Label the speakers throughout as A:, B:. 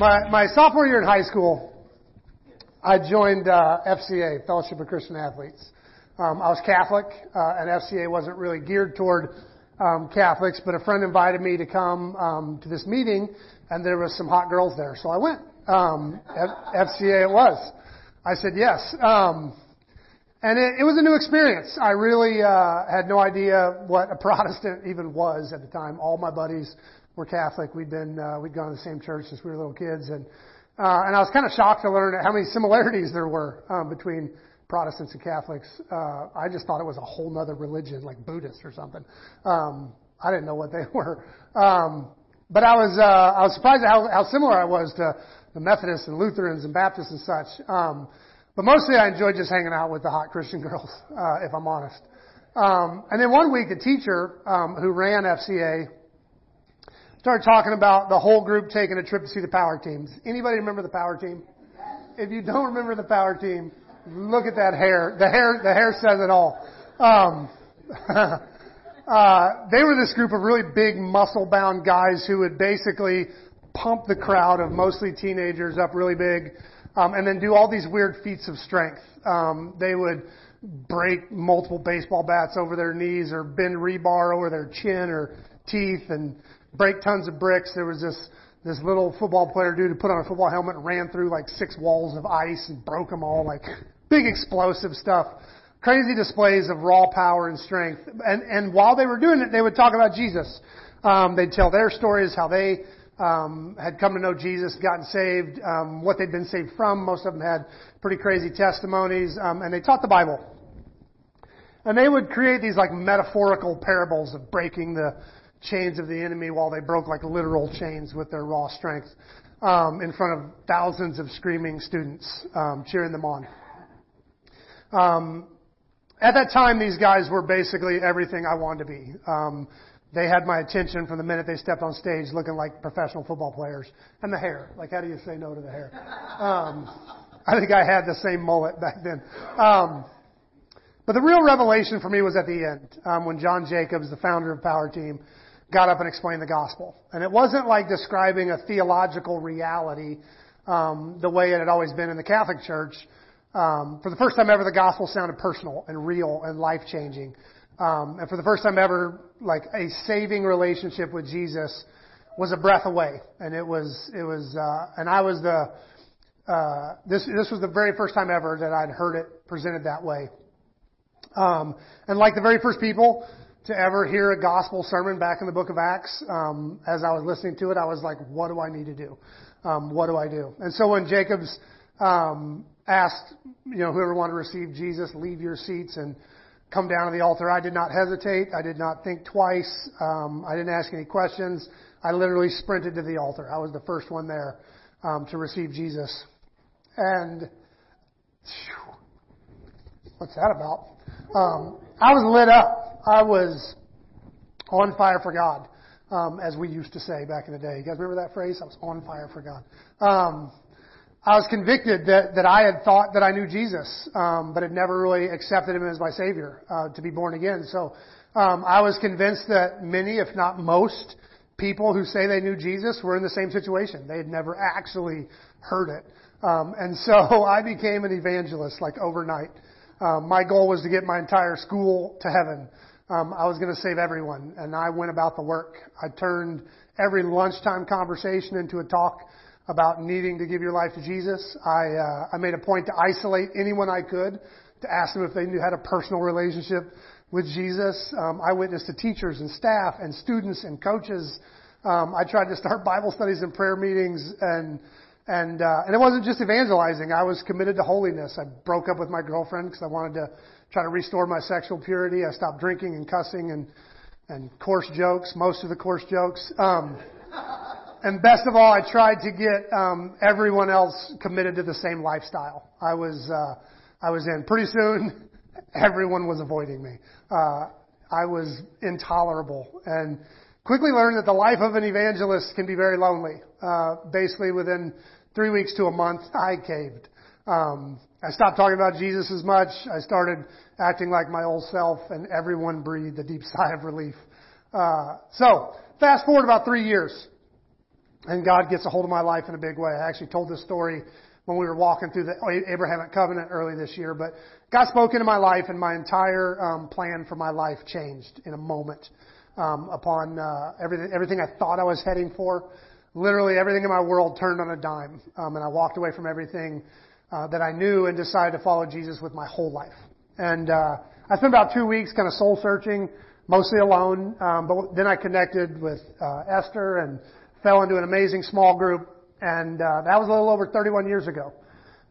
A: My, my sophomore year in high school, I joined uh, FCA, Fellowship of Christian Athletes. Um, I was Catholic, uh, and FCA wasn't really geared toward um, Catholics, but a friend invited me to come um, to this meeting, and there was some hot girls there, so I went. Um, F- FCA it was. I said yes. Um, and it, it was a new experience. I really uh, had no idea what a Protestant even was at the time. All my buddies were Catholic. We'd been uh, we'd gone to the same church since we were little kids, and uh, and I was kind of shocked to learn how many similarities there were um, between Protestants and Catholics. Uh, I just thought it was a whole other religion, like Buddhist or something. Um, I didn't know what they were. Um, but I was uh, I was surprised at how, how similar I was to the Methodists and Lutherans and Baptists and such. Um, but mostly I enjoyed just hanging out with the hot Christian girls, uh, if I'm honest. Um, and then one week, the teacher um, who ran FCA started talking about the whole group taking a trip to see the power teams. Anybody remember the power team? If you don't remember the power team, look at that hair. The hair, the hair says it all. Um, uh, they were this group of really big, muscle-bound guys who would basically pump the crowd of mostly teenagers up really big, um, and then do all these weird feats of strength. Um, they would break multiple baseball bats over their knees, or bend rebar over their chin or teeth, and break tons of bricks. There was this this little football player dude who put on a football helmet and ran through like six walls of ice and broke them all, like big explosive stuff. Crazy displays of raw power and strength. And and while they were doing it, they would talk about Jesus. Um, they'd tell their stories, how they um, had come to know Jesus, gotten saved, um, what they'd been saved from. Most of them had pretty crazy testimonies, um, and they taught the Bible. And they would create these like metaphorical parables of breaking the chains of the enemy while they broke like literal chains with their raw strength um, in front of thousands of screaming students um, cheering them on. Um, at that time, these guys were basically everything I wanted to be. Um, they had my attention from the minute they stepped on stage, looking like professional football players, and the hair. Like, how do you say no to the hair? Um, I think I had the same mullet back then. Um, but the real revelation for me was at the end um, when John Jacobs, the founder of Power Team, got up and explained the gospel. And it wasn't like describing a theological reality um, the way it had always been in the Catholic Church. Um, for the first time ever, the gospel sounded personal and real and life changing. Um, and for the first time ever, like a saving relationship with Jesus was a breath away. And it was, it was, uh, and I was the, uh, this, this was the very first time ever that I'd heard it presented that way. Um, and like the very first people, to ever hear a gospel sermon back in the book of Acts. Um, as I was listening to it, I was like, what do I need to do? Um, what do I do? And so when Jacobs um, asked, you know, whoever wanted to receive Jesus, leave your seats and come down to the altar, I did not hesitate. I did not think twice. Um, I didn't ask any questions. I literally sprinted to the altar. I was the first one there um, to receive Jesus. And whew, what's that about? Um, I was lit up. I was on fire for God, um, as we used to say back in the day. You guys remember that phrase? I was on fire for God. Um, I was convicted that, that I had thought that I knew Jesus, um, but had never really accepted Him as my Savior uh, to be born again. So um, I was convinced that many, if not most, people who say they knew Jesus were in the same situation. They had never actually heard it. Um, and so I became an evangelist like overnight. Um, my goal was to get my entire school to heaven um, I was going to save everyone, and I went about the work. I turned every lunchtime conversation into a talk about needing to give your life to Jesus. I uh, I made a point to isolate anyone I could to ask them if they knew had a personal relationship with Jesus. Um, I witnessed to teachers and staff and students and coaches. Um, I tried to start Bible studies and prayer meetings and and uh, and it wasn't just evangelizing. I was committed to holiness. I broke up with my girlfriend because I wanted to try to restore my sexual purity. I stopped drinking and cussing and and coarse jokes, most of the coarse jokes. Um, and best of all, I tried to get um, everyone else committed to the same lifestyle. I was uh, I was in. Pretty soon, everyone was avoiding me. Uh, I was intolerable and quickly learned that the life of an evangelist can be very lonely. Uh, basically, within three weeks to a month, I caved. Um, I stopped talking about Jesus as much. I started acting like my old self, and everyone breathed a deep sigh of relief. Uh, so, fast forward about three years. and God gets a hold of my life in a big way. I actually told this story when we were walking through the Abrahamic covenant early this year, but God spoke into my life and my entire um, plan for my life changed in a moment um, upon uh, everything, everything I thought I was heading for. Literally everything in my world turned on a dime, um, and I walked away from everything uh, that I knew and decided to follow Jesus with my whole life. And uh, I spent about two weeks kind of soul searching, mostly alone. Um, but then I connected with uh, Esther and fell into an amazing small group, and uh, that was a little over 31 years ago.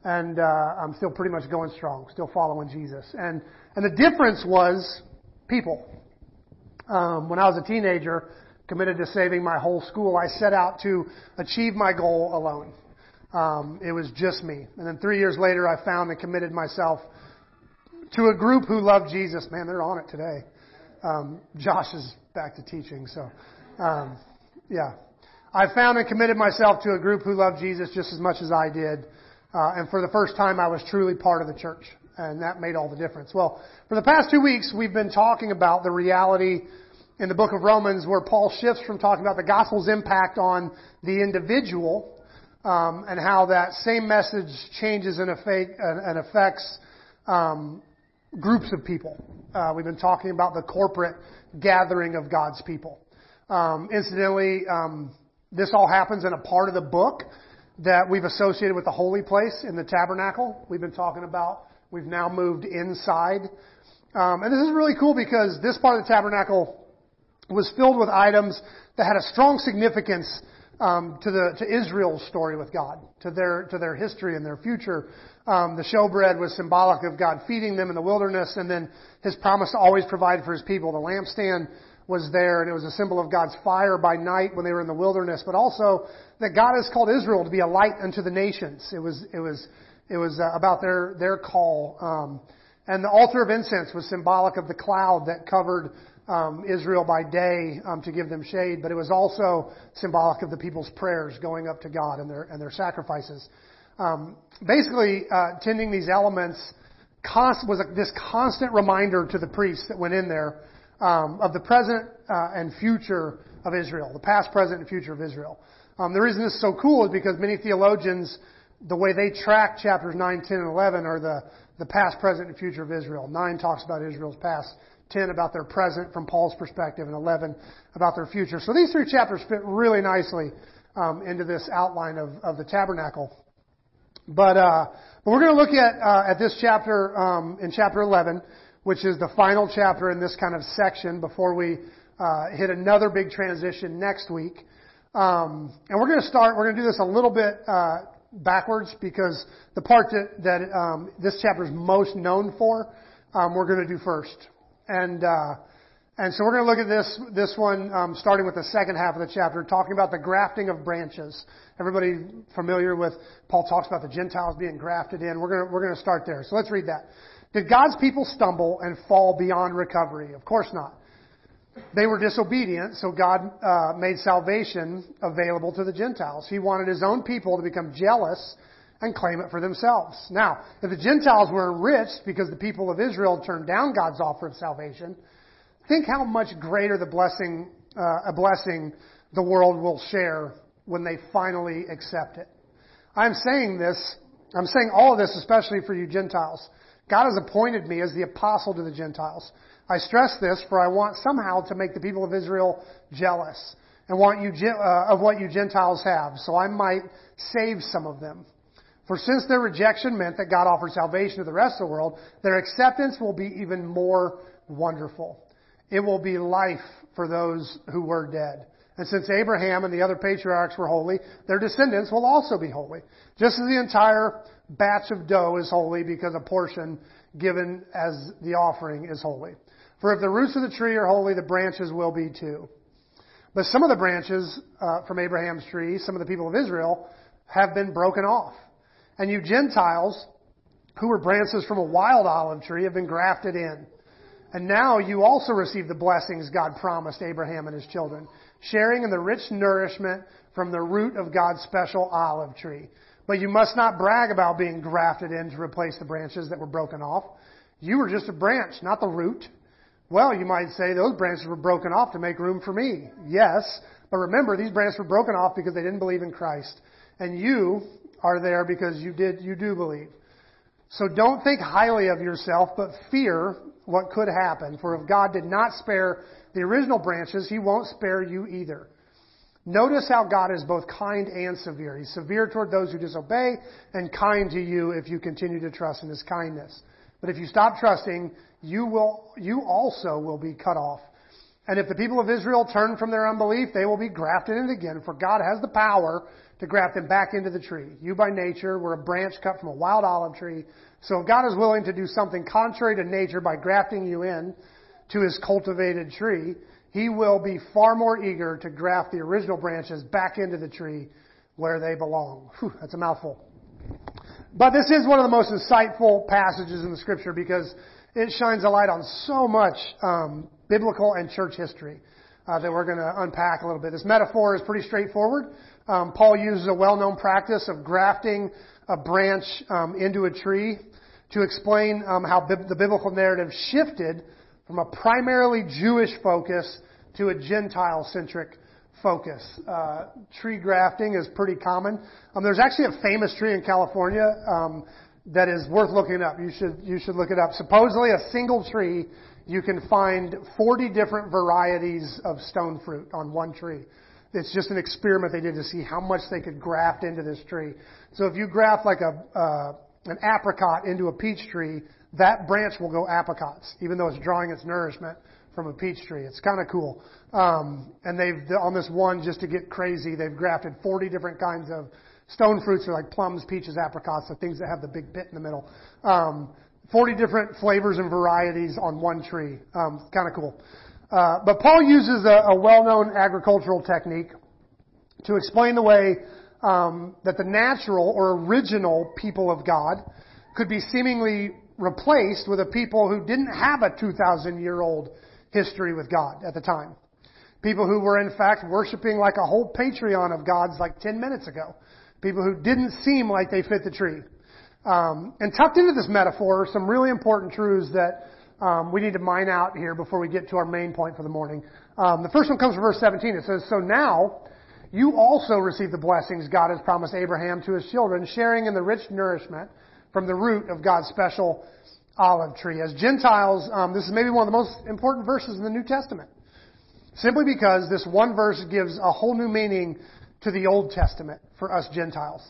A: And uh, I'm still pretty much going strong, still following Jesus. And and the difference was people. Um, when I was a teenager, committed to saving my whole school, I set out to achieve my goal alone. Um, it was just me. And then three years later, I found and committed myself to a group who loved Jesus. Man, they're on it today. Um, Josh is back to teaching, so um, yeah. I found and committed myself to a group who loved Jesus just as much as I did. Uh, and for the first time, I was truly part of the church. And that made all the difference. Well, for the past two weeks, we've been talking about the reality in the book of Romans where Paul shifts from talking about the gospel's impact on the individual um, and how that same message changes and, and affects um, groups of people. Uh, we've been talking about the corporate gathering of God's people. Um, incidentally, um, this all happens in a part of the book that we've associated with the holy place in the tabernacle. We've been talking about. We've now moved inside. Um, and this is really cool because this part of the tabernacle was filled with items that had a strong significance um, to the to Israel's story with God, to their to their history and their future. Um, the showbread was symbolic of God feeding them in the wilderness, and then His promise to always provide for His people. The lampstand was there, and it was a symbol of God's fire by night when they were in the wilderness, but also that God has called Israel to be a light unto the nations. It was, it was, it was uh, about their, their call. Um, and the altar of incense was symbolic of the cloud that covered um, Israel by day um, to give them shade, but it was also symbolic of the people's prayers going up to God and their and their sacrifices. Um, basically, uh, tending these elements const- was a, this constant reminder to the priests that went in there um, of the present uh, and future of Israel, the past, present, and future of Israel. Um, the reason this is so cool is because many theologians, the way they track chapters 9, 10, and 11 are the, the past, present, and future of Israel. 9 talks about Israel's past, 10 about their present from Paul's perspective, and 11 about their future. So these three chapters fit really nicely um, into this outline of, of the tabernacle. But, uh, but we're going to look at, uh, at this chapter um, in chapter 11 which is the final chapter in this kind of section before we uh, hit another big transition next week. Um, and we're going to start. We're going to do this a little bit uh, backwards because the part that, that um, this chapter is most known for, um, we're going to do first. And uh, and so we're going to look at this this one um, starting with the second half of the chapter, talking about the grafting of branches. Everybody familiar with Paul talks about the Gentiles being grafted in. We're going we're going to start there. So let's read that. Did God's people stumble and fall beyond recovery? Of course not. They were disobedient, so God uh, made salvation available to the Gentiles. He wanted His own people to become jealous and claim it for themselves. Now, if the Gentiles were enriched because the people of Israel turned down God's offer of salvation, think how much greater the blessing, uh, a blessing the world will share when they finally accept it. I'm saying this, I'm saying all of this especially for you Gentiles. God has appointed me as the apostle to the Gentiles. I stress this for I want somehow to make the people of Israel jealous and want you uh, of what you Gentiles have, so I might save some of them. For since their rejection meant that God offered salvation to the rest of the world, their acceptance will be even more wonderful. It will be life for those who were dead. And since Abraham and the other patriarchs were holy, their descendants will also be holy. Just as the entire batch of dough is holy because a portion given as the offering is holy. For if the roots of the tree are holy, the branches will be too. But some of the branches uh, from Abraham's tree, some of the people of Israel, have been broken off. And you Gentiles, who were branches from a wild olive tree, have been grafted in. And now you also receive the blessings God promised Abraham and his children, sharing in the rich nourishment from the root of God's special olive tree. But you must not brag about being grafted in to replace the branches that were broken off. You were just a branch, not the root. Well, you might say those branches were broken off to make room for me. Yes, But remember, these branches were broken off because they didn't believe in Christ. And you are there because you did, you do believe. So don't think highly of yourself, but fear what could happen. For if God did not spare the original branches, He won't spare you either. Notice how God is both kind and severe. He's severe toward those who disobey and kind to you if you continue to trust in His kindness. But if you stop trusting, you will, you also will be cut off. And if the people of Israel turn from their unbelief, they will be grafted in again, for God has the power to graft them back into the tree. You by nature were a branch cut from a wild olive tree. So if God is willing to do something contrary to nature by grafting you in to his cultivated tree, he will be far more eager to graft the original branches back into the tree where they belong. Whew, that's a mouthful. But this is one of the most insightful passages in the scripture because it shines a light on so much um, biblical and church history uh, that we're going to unpack a little bit. This metaphor is pretty straightforward. Um, Paul uses a well-known practice of grafting a branch um, into a tree to explain um, how bi- the biblical narrative shifted from a primarily Jewish focus to a Gentile-centric focus. Uh, tree grafting is pretty common. Um, there's actually a famous tree in California um, that is worth looking up. You should you should look it up. Supposedly, a single tree you can find 40 different varieties of stone fruit on one tree. It's just an experiment they did to see how much they could graft into this tree. So if you graft like a uh, an apricot into a peach tree, that branch will go apricots, even though it's drawing its nourishment from a peach tree. It's kind of cool. Um, and they've on this one just to get crazy, they've grafted 40 different kinds of stone fruits, are like plums, peaches, apricots, the things that have the big pit in the middle. Um, 40 different flavors and varieties on one tree. Um, kind of cool. Uh, but Paul uses a, a, well-known agricultural technique to explain the way um, that the natural or original people of God could be seemingly replaced with a people who didn't have a 2,000 year old history with God at the time. People who were in fact worshiping like a whole pantheon of gods like 10 minutes ago. People who didn't seem like they fit the tree. Um, and tucked into this metaphor are some really important truths that um, we need to mine out here before we get to our main point for the morning. Um, the first one comes from verse 17. It says, So now you also receive the blessings God has promised Abraham to his children, sharing in the rich nourishment from the root of God's special olive tree. As Gentiles, um, this is maybe one of the most important verses in the New Testament. Simply because this one verse gives a whole new meaning to the Old Testament for us Gentiles.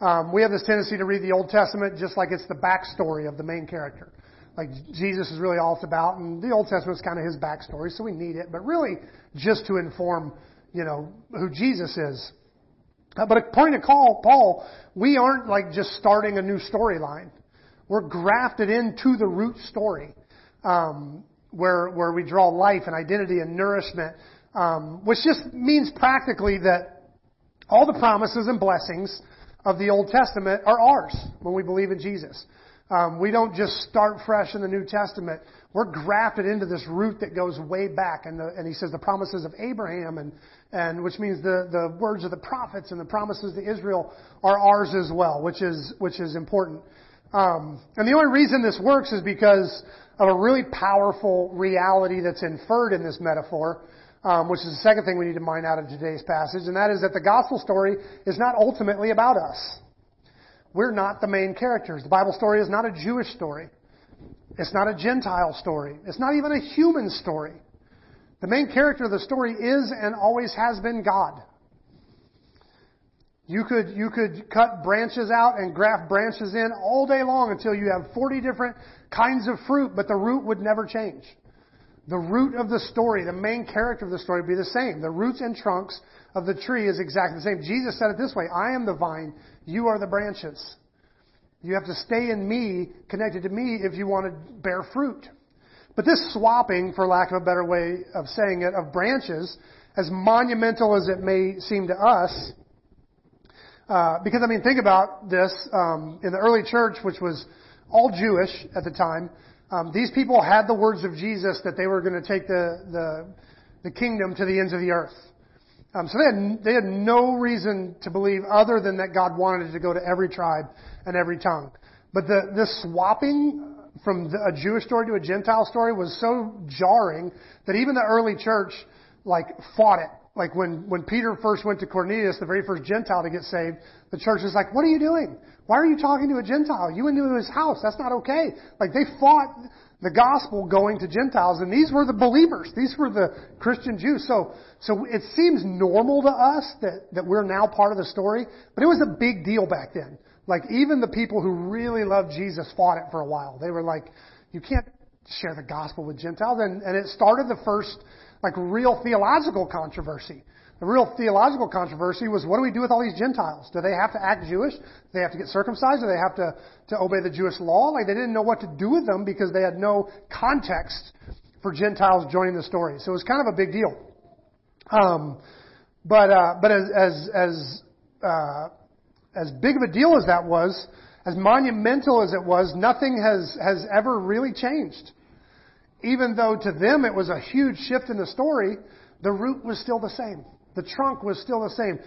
A: Um, we have this tendency to read the Old Testament just like it's the backstory of the main character. Like Jesus is really all it's about, and the Old Testament is kind of his backstory, so we need it, but really just to inform, you know, who Jesus is. Uh, but according to call, Paul, we aren't like just starting a new storyline. We're grafted into the root story, um, where where we draw life and identity and nourishment, um, which just means practically that all the promises and blessings of the Old Testament are ours when we believe in Jesus. Um, we don't just start fresh in the New Testament. We're grafted into this root that goes way back. And, the, and he says the promises of Abraham, and, and which means the, the words of the prophets and the promises to Israel are ours as well, which is, which is important. Um, and the only reason this works is because of a really powerful reality that's inferred in this metaphor, um, which is the second thing we need to mine out of today's passage, and that is that the gospel story is not ultimately about us. We're not the main characters. The Bible story is not a Jewish story. It's not a Gentile story. It's not even a human story. The main character of the story is and always has been God. You could, you could cut branches out and graft branches in all day long until you have 40 different kinds of fruit, but the root would never change. The root of the story, the main character of the story would be the same. The roots and trunks of the tree is exactly the same. Jesus said it this way, I am the vine, you are the branches. You have to stay in me, connected to me, if you want to bear fruit. But this swapping, for lack of a better way of saying it, of branches, as monumental as it may seem to us, uh, because I mean, think about this. Um, in the early church, which was all Jewish at the time, um, these people had the words of Jesus that they were going to take the, the, the kingdom to the ends of the earth. Um, so they had, they had no reason to believe other than that God wanted it to go to every tribe and every tongue. But the, the swapping from the, a Jewish story to a Gentile story was so jarring that even the early church like fought it Like when, when Peter first went to Cornelius, the very first Gentile to get saved, the church is like, what are you doing? Why are you talking to a Gentile? You went into his house. That's not okay. Like they fought the gospel going to Gentiles, and these were the believers. These were the Christian Jews. So, so it seems normal to us that, that we're now part of the story, but it was a big deal back then. Like even the people who really loved Jesus fought it for a while. They were like, you can't share the gospel with Gentiles, and, and it started the first like real theological controversy. The real theological controversy was what do we do with all these Gentiles? Do they have to act Jewish? Do they have to get circumcised? Do they have to, to obey the Jewish law? Like they didn't know what to do with them because they had no context for Gentiles joining the story. So it was kind of a big deal. Um, but uh, but as as as uh, as big of a deal as that was, as monumental as it was, nothing has has ever really changed. Even though to them it was a huge shift in the story, the root was still the same. The trunk was still the same.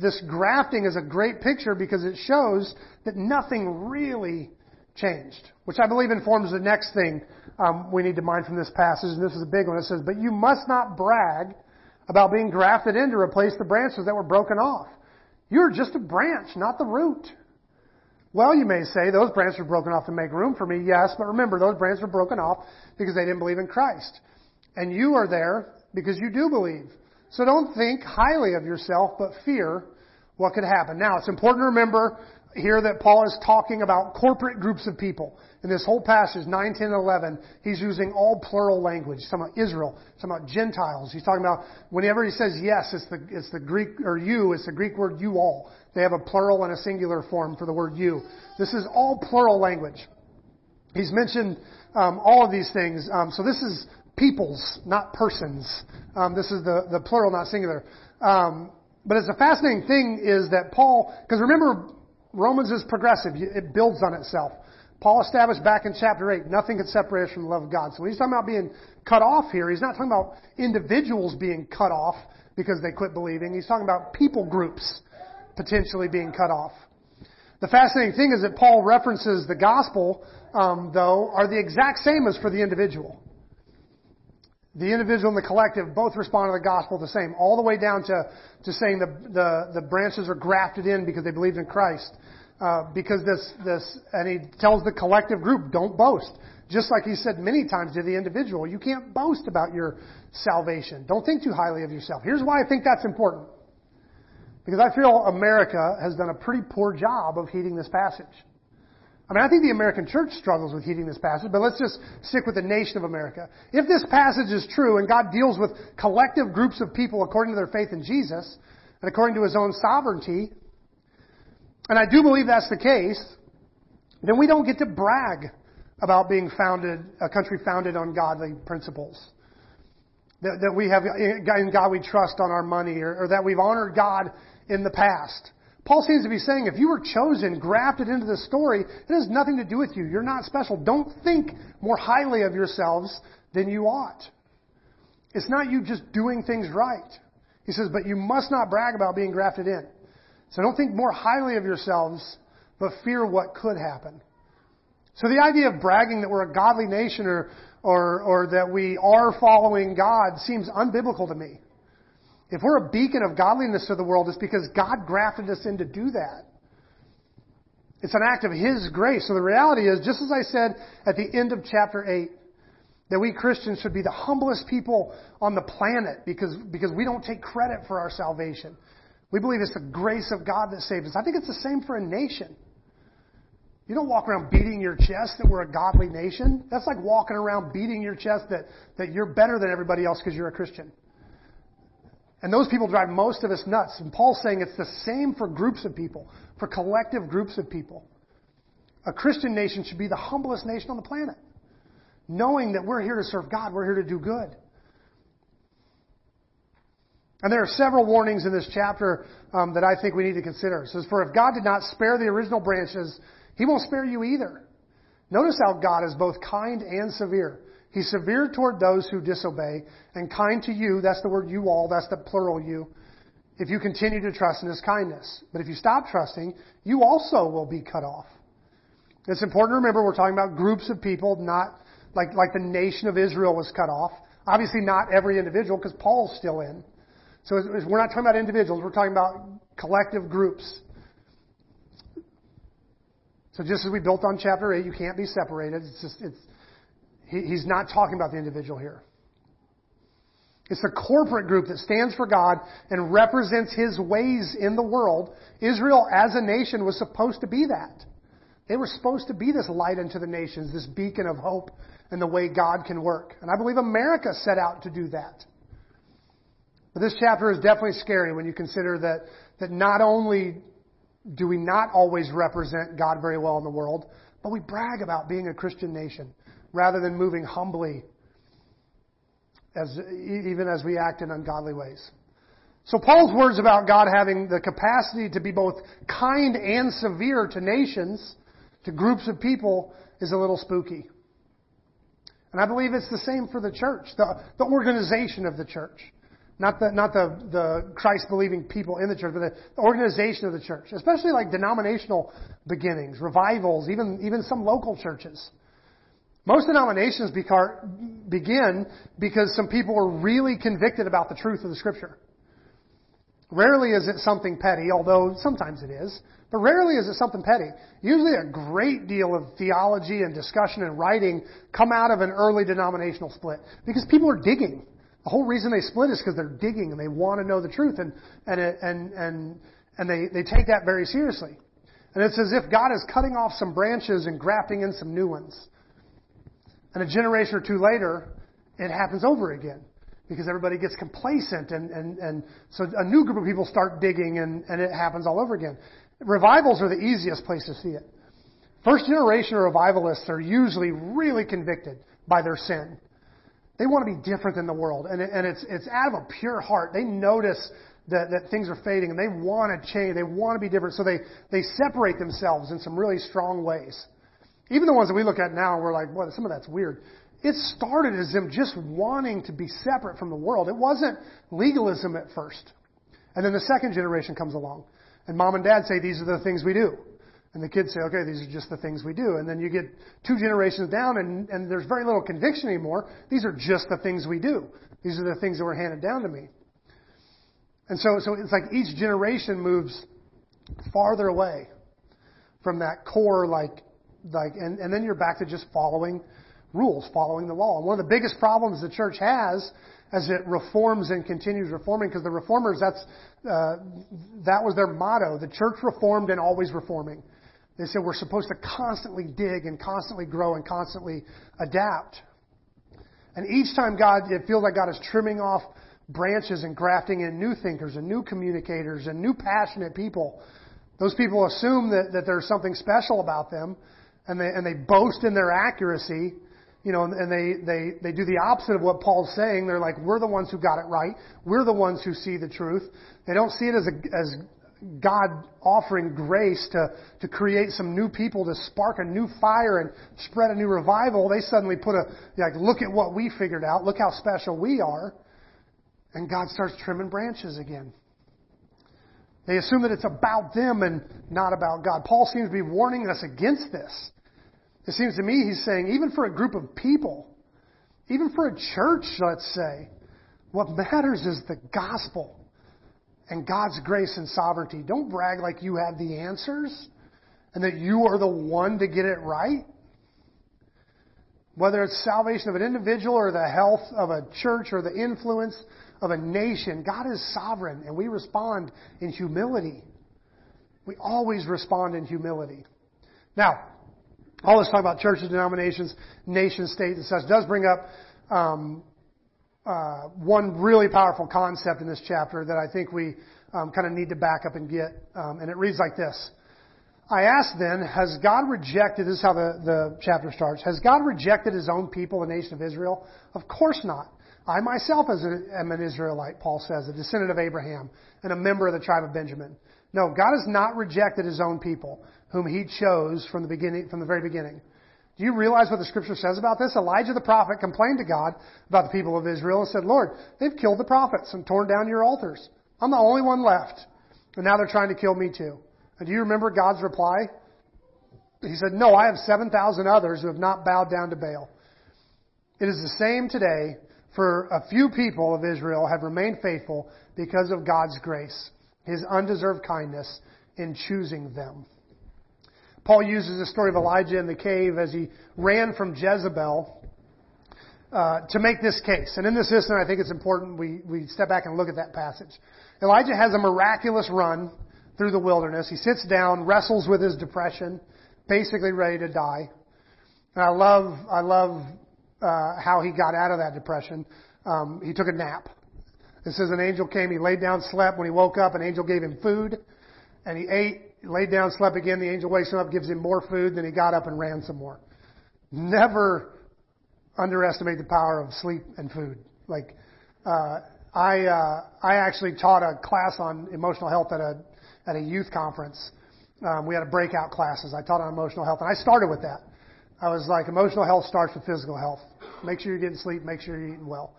A: This grafting is a great picture because it shows that nothing really changed, which I believe informs the next thing um, we need to mind from this passage, and this is a big one. It says, But you must not brag about being grafted in to replace the branches that were broken off. You're just a branch, not the root. Well, you may say, those branches were broken off to make room for me. Yes, but remember, those branches were broken off because they didn't believe in Christ. And you are there because you do believe. So don't think highly of yourself, but fear what could happen. Now, it's important to remember here that Paul is talking about corporate groups of people. In this whole passage, 9, 10, and 11, he's using all plural language. He's talking about Israel. He's talking about Gentiles. He's talking about, whenever he says yes, it's the, it's the Greek, or you, it's the Greek word you all. They have a plural and a singular form for the word you. This is all plural language. He's mentioned um, all of these things. Um, so this is peoples, not persons. Um, this is the, the plural, not singular. Um, but it's a fascinating thing is that Paul, because remember, Romans is progressive. It builds on itself. Paul established back in chapter 8, nothing can separate us from the love of God. So when he's talking about being cut off here, he's not talking about individuals being cut off because they quit believing. He's talking about people groups potentially being cut off. The fascinating thing is that Paul references the gospel, um, though, are the exact same as for the individual the individual and the collective both respond to the gospel the same, all the way down to, to saying the, the, the branches are grafted in because they believed in Christ. Uh, because this, this, and he tells the collective group, don't boast. Just like he said many times to the individual, you can't boast about your salvation. Don't think too highly of yourself. Here's why I think that's important. Because I feel America has done a pretty poor job of heeding this passage. I mean, I think the American church struggles with heeding this passage, but let's just stick with the nation of America. If this passage is true and God deals with collective groups of people according to their faith in Jesus and according to his own sovereignty, and I do believe that's the case, then we don't get to brag about being founded, a country founded on godly principles. That, that we have, in God we trust on our money, or, or that we've honored God in the past. Paul seems to be saying if you were chosen, grafted into the story, it has nothing to do with you. You're not special. Don't think more highly of yourselves than you ought. It's not you just doing things right. He says, but you must not brag about being grafted in. So don't think more highly of yourselves, but fear what could happen. So the idea of bragging that we're a godly nation or, or, or that we are following God seems unbiblical to me. If we're a beacon of godliness to the world, it's because God grafted us in to do that. It's an act of His grace. So the reality is, just as I said at the end of chapter 8, that we Christians should be the humblest people on the planet because, because we don't take credit for our salvation. We believe it's the grace of God that saves us. I think it's the same for a nation. You don't walk around beating your chest that we're a godly nation. That's like walking around beating your chest that, that you're better than everybody else because you're a Christian. And those people drive most of us nuts. And Paul's saying it's the same for groups of people, for collective groups of people. A Christian nation should be the humblest nation on the planet, knowing that we're here to serve God, we're here to do good. And there are several warnings in this chapter um, that I think we need to consider. It says, For if God did not spare the original branches, he won't spare you either. Notice how God is both kind and severe. He's severe toward those who disobey and kind to you. That's the word you all. That's the plural you. If you continue to trust in his kindness. But if you stop trusting, you also will be cut off. It's important to remember we're talking about groups of people, not like, like the nation of Israel was cut off. Obviously not every individual because Paul's still in. So we're not talking about individuals, we're talking about collective groups. So just as we built on chapter 8, you can't be separated. It's just, it's, he, he's not talking about the individual here. It's a corporate group that stands for God and represents His ways in the world. Israel as a nation was supposed to be that. They were supposed to be this light unto the nations, this beacon of hope and the way God can work. And I believe America set out to do that. But this chapter is definitely scary when you consider that, that not only do we not always represent God very well in the world, but we brag about being a Christian nation rather than moving humbly as, even as we act in ungodly ways. So Paul's words about God having the capacity to be both kind and severe to nations, to groups of people, is a little spooky. And I believe it's the same for the church, the, the organization of the church. Not the, not the, the Christ believing people in the church, but the, organization of the church. Especially like denominational beginnings, revivals, even, even some local churches. Most denominations begin because some people are really convicted about the truth of the scripture. Rarely is it something petty, although sometimes it is, but rarely is it something petty. Usually a great deal of theology and discussion and writing come out of an early denominational split because people are digging. The whole reason they split is because they're digging and they want to know the truth and, and, and, and, and they, they take that very seriously. And it's as if God is cutting off some branches and grafting in some new ones. And a generation or two later, it happens over again because everybody gets complacent and, and, and so a new group of people start digging and, and it happens all over again. Revivals are the easiest place to see it. First generation revivalists are usually really convicted by their sin. They want to be different than the world. And, and it's, it's out of a pure heart. They notice that, that things are fading and they want to change. They want to be different. So they, they separate themselves in some really strong ways. Even the ones that we look at now, we're like, well, some of that's weird. It started as them just wanting to be separate from the world. It wasn't legalism at first. And then the second generation comes along. And mom and dad say, these are the things we do. And the kids say, okay, these are just the things we do. And then you get two generations down and, and there's very little conviction anymore. These are just the things we do. These are the things that were handed down to me. And so, so it's like each generation moves farther away from that core, like, like, and, and then you're back to just following rules, following the law. And one of the biggest problems the church has as it reforms and continues reforming, because the reformers, that's, uh, that was their motto. The church reformed and always reforming. They said we're supposed to constantly dig and constantly grow and constantly adapt. And each time God, it feels like God is trimming off branches and grafting in new thinkers and new communicators and new passionate people. Those people assume that, that there's something special about them and they, and they boast in their accuracy, you know, and they, they, they do the opposite of what Paul's saying. They're like, we're the ones who got it right. We're the ones who see the truth. They don't see it as a, as God offering grace to, to create some new people, to spark a new fire and spread a new revival. They suddenly put a, like, look at what we figured out. Look how special we are. And God starts trimming branches again. They assume that it's about them and not about God. Paul seems to be warning us against this. It seems to me he's saying, even for a group of people, even for a church, let's say, what matters is the gospel and God's grace and sovereignty. Don't brag like you have the answers and that you are the one to get it right. Whether it's salvation of an individual or the health of a church or the influence of a nation, God is sovereign and we respond in humility. We always respond in humility. Now, all this talk about churches, denominations, nation states, and such does bring up um, uh, one really powerful concept in this chapter that I think we um, kind of need to back up and get. Um, and it reads like this. I ask then, has God rejected, this is how the, the chapter starts, has God rejected his own people, the nation of Israel? Of course not. I myself am an Israelite, Paul says, a descendant of Abraham and a member of the tribe of Benjamin. No, God has not rejected his own people, whom he chose from the beginning, from the very beginning. Do you realize what the scripture says about this? Elijah the prophet complained to God about the people of Israel and said, Lord, they've killed the prophets and torn down your altars. I'm the only one left. And now they're trying to kill me too. And do you remember God's reply? He said, No, I have 7,000 others who have not bowed down to Baal. It is the same today For a few people of Israel have remained faithful because of God's grace, His undeserved kindness in choosing them. Paul uses the story of Elijah in the cave as he ran from Jezebel uh, to make this case. And in this instant, I think it's important we, we step back and look at that passage. Elijah has a miraculous run through the wilderness. He sits down, wrestles with his depression, basically ready to die. And I love, I love uh, how he got out of that depression. Um, he took a nap. It says an angel came, he laid down, slept. When he woke up, an angel gave him food, and he ate, laid down, slept again. The angel wakes him up, gives him more food, then he got up and ran some more. Never underestimate the power of sleep and food. Like, uh, I uh, I actually taught a class on emotional health at a at a youth conference. Um, we had a breakout classes. I taught on emotional health, and I started with that. I was like, emotional health starts with physical health. Make sure you're getting sleep. Make sure you're eating well.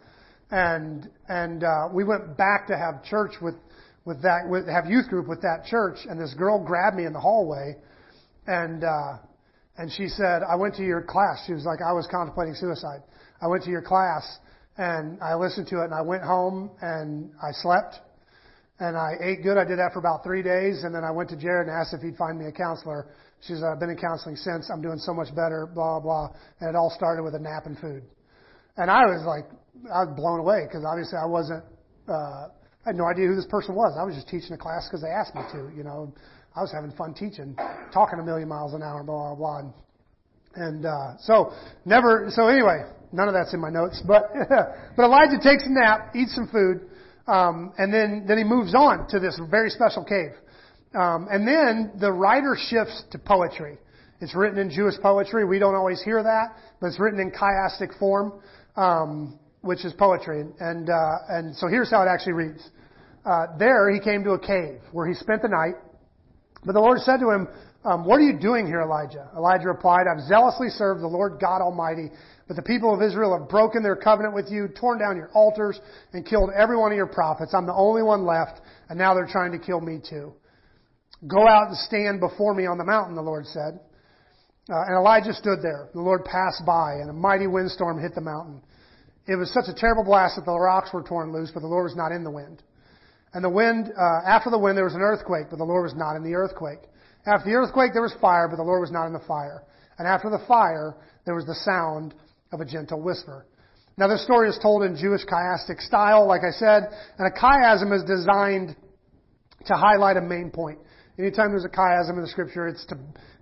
A: And and uh, we went back to have church with with that with have youth group with that church, and this girl grabbed me in the hallway, and uh, and she said, I went to your class. She was like, I was contemplating suicide. I went to your class and I listened to it and I went home and I slept and I ate good. I did that for about three days and then I went to Jared and asked if he'd find me a counselor. She said, I've been in counseling since. I'm doing so much better, blah, blah. And it all started with a nap and food. And I was like, I was blown away because obviously I wasn't, uh, I had no idea who this person was. I was just teaching a class because they asked me to, you know. I was having fun teaching, talking a million miles an hour, blah, blah, blah. And, uh, so never, so anyway, none of that's in my notes, but, but Elijah takes a nap, eats some food, um, and then, then he moves on to this very special cave. Um, and then the writer shifts to poetry. It's written in Jewish poetry. We don't always hear that, but it's written in chiastic form, um, which is poetry. And, uh, and so here's how it actually reads. Uh, there he came to a cave where he spent the night. But the Lord said to him, um, what are you doing here, Elijah? Elijah replied, I've zealously served the Lord God Almighty, but the people of Israel have broken their covenant with you, torn down your altars, and killed every one of your prophets. I'm the only one left, and now they're trying to kill me too. Go out and stand before me on the mountain, the Lord said. Uh, and Elijah stood there. The Lord passed by, and a mighty windstorm hit the mountain. It was such a terrible blast that the rocks were torn loose, but the Lord was not in the wind. And the wind, uh, after the wind, there was an earthquake, but the Lord was not in the earthquake. After the earthquake, there was fire, but the Lord was not in the fire. And after the fire, there was the sound of a gentle whisper. Now, this story is told in Jewish chiastic style, like I said, and a chiasm is designed to highlight a main point. Anytime there's a chiasm in the scripture, it's to,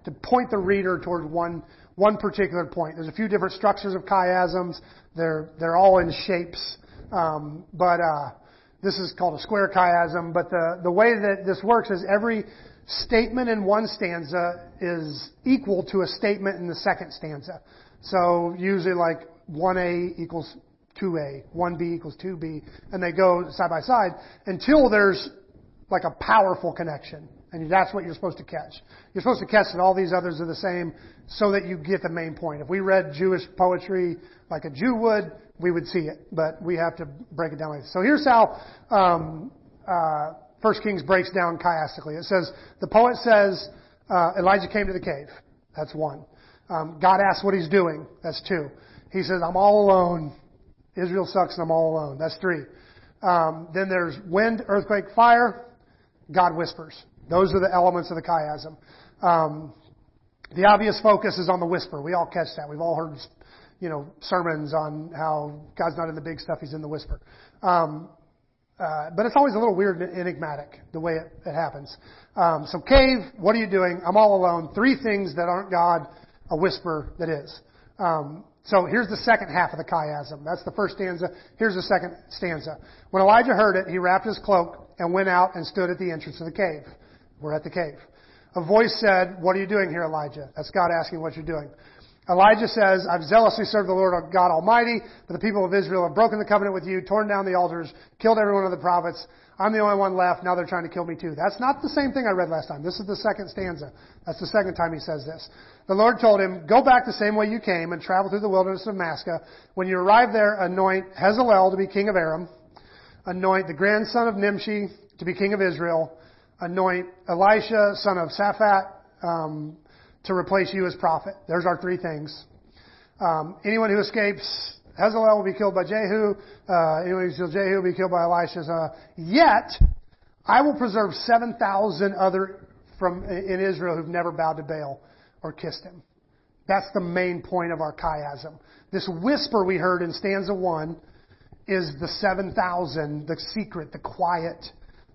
A: to point the reader towards one, one particular point. There's a few different structures of chiasms. They're, they're all in shapes. Um, but, uh, this is called a square chiasm, but the, the way that this works is every statement in one stanza is equal to a statement in the second stanza. So usually like 1A equals 2A, 1B equals 2B, and they go side by side until there's like a powerful connection. And that's what you're supposed to catch. You're supposed to catch that all these others are the same so that you get the main point. If we read Jewish poetry like a Jew would, we would see it, but we have to break it down like this. So here's how um, uh, First Kings breaks down chiastically. It says the poet says uh, Elijah came to the cave. That's one. Um, God asks what he's doing. That's two. He says I'm all alone. Israel sucks and I'm all alone. That's three. Um, then there's wind, earthquake, fire. God whispers. Those are the elements of the chiasm. Um, the obvious focus is on the whisper. We all catch that. We've all heard you know, sermons on how God's not in the big stuff, He's in the whisper. Um, uh, but it's always a little weird and enigmatic the way it, it happens. Um, so cave, what are you doing? I'm all alone. Three things that aren't God, a whisper that is. Um, so here's the second half of the chiasm. That's the first stanza. Here's the second stanza. When Elijah heard it, he wrapped his cloak and went out and stood at the entrance of the cave. We're at the cave. A voice said, What are you doing here, Elijah? That's God asking what you're doing. Elijah says, I've zealously served the Lord God Almighty, but the people of Israel have broken the covenant with you, torn down the altars, killed every one of the prophets. I'm the only one left. Now they're trying to kill me too. That's not the same thing I read last time. This is the second stanza. That's the second time he says this. The Lord told him, go back the same way you came and travel through the wilderness of Massah. When you arrive there, anoint Hazael to be king of Aram. Anoint the grandson of Nimshi to be king of Israel. Anoint Elisha, son of Shaphat, um, to replace you as prophet. There's our three things. Um, anyone who escapes Hazael will be killed by Jehu. Uh, anyone who kills Jehu will be killed by Elisha. Uh, yet, I will preserve 7,000 other from in Israel who've never bowed to Baal or kissed him. That's the main point of our chiasm. This whisper we heard in stanza one is the 7,000, the secret, the quiet,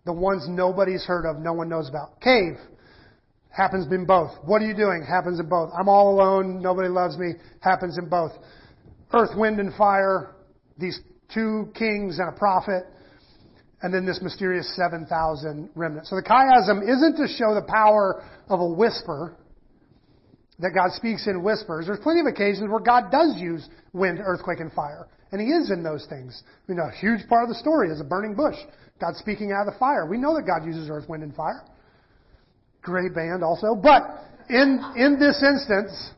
A: the ones nobody's heard of, no one knows about. Cave happens in both. What are you doing? Happens in both. I'm all alone, nobody loves me, happens in both. Earth, wind, and fire, these two kings and a prophet, and then this mysterious 7,000 remnant. So the chiasm isn't to show the power of a whisper, that God speaks in whispers. There's plenty of occasions where God does use wind, earthquake, and fire. And He is in those things. I mean, a huge part of the story is a burning bush. God speaking out of the fire. We know that God uses earth, wind, and fire. Great band also. But in, in this instance,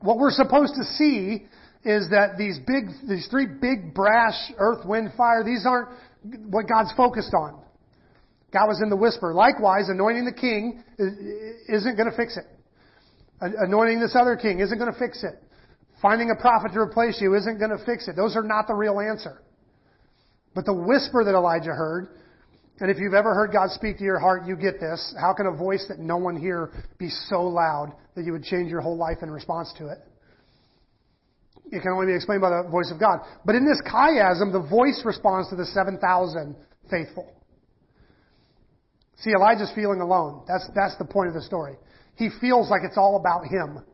A: what we're supposed to see is that these big, these three big brash earth, wind, fire, these aren't what God's focused on. God was in the whisper. Likewise, anointing the king isn't going to fix it. Anointing this other king isn't going to fix it. Finding a prophet to replace you isn't going to fix it. Those are not the real answer. But the whisper that Elijah heard, and if you've ever heard God speak to your heart, you get this. How can a voice that no one hear be so loud that you would change your whole life in response to it? It can only be explained by the voice of God. But in this chiasm, the voice responds to the 7,000 faithful. See, Elijah's feeling alone. That's, that's the point of the story. He feels like it's all about him.